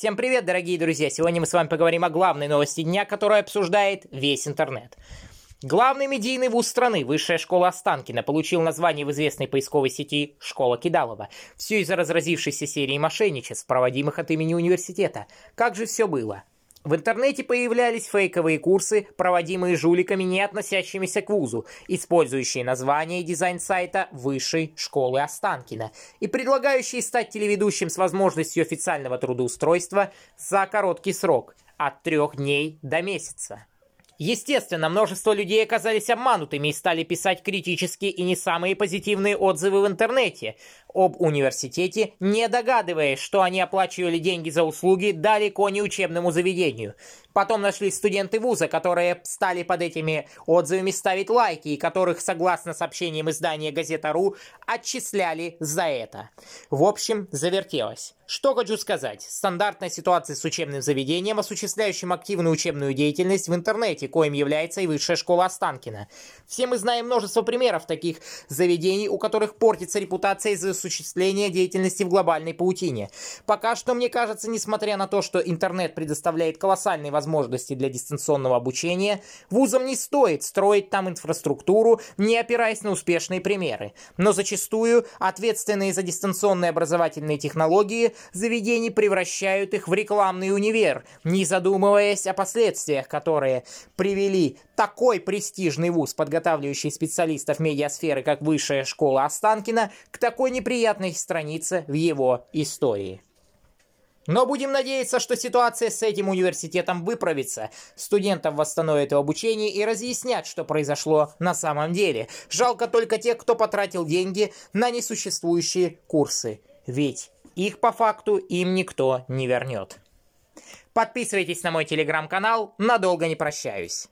Всем привет, дорогие друзья! Сегодня мы с вами поговорим о главной новости дня, которую обсуждает весь интернет. Главный медийный вуз страны, Высшая школа Останкина, получил название в известной поисковой сети «Школа Кидалова». Все из-за разразившейся серии мошенничеств, проводимых от имени университета. Как же все было? В интернете появлялись фейковые курсы, проводимые жуликами, не относящимися к вузу, использующие название и дизайн сайта Высшей школы Останкина и предлагающие стать телеведущим с возможностью официального трудоустройства за короткий срок – от трех дней до месяца. Естественно, множество людей оказались обманутыми и стали писать критические и не самые позитивные отзывы в интернете об университете, не догадываясь, что они оплачивали деньги за услуги далеко не учебному заведению. Потом нашлись студенты вуза, которые стали под этими отзывами ставить лайки, и которых, согласно сообщениям издания «Газета.ру», отчисляли за это. В общем, завертелось. Что хочу сказать. Стандартная ситуация с учебным заведением, осуществляющим активную учебную деятельность в интернете, коим является и Высшая школа Останкина. Все мы знаем множество примеров таких заведений, у которых портится репутация из-за осуществления деятельности в глобальной паутине. Пока что, мне кажется, несмотря на то, что интернет предоставляет колоссальные возможности для дистанционного обучения, вузам не стоит строить там инфраструктуру, не опираясь на успешные примеры. Но зачастую ответственные за дистанционные образовательные технологии заведений превращают их в рекламный универ, не задумываясь о последствиях, которые привели такой престижный вуз, подготавливающий специалистов медиасферы, как Высшая школа Останкина, к такой неприятной странице в его истории. Но будем надеяться, что ситуация с этим университетом выправится. Студентов восстановят в обучении и разъяснят, что произошло на самом деле. Жалко только тех, кто потратил деньги на несуществующие курсы. Ведь их по факту им никто не вернет. Подписывайтесь на мой телеграм-канал, надолго не прощаюсь.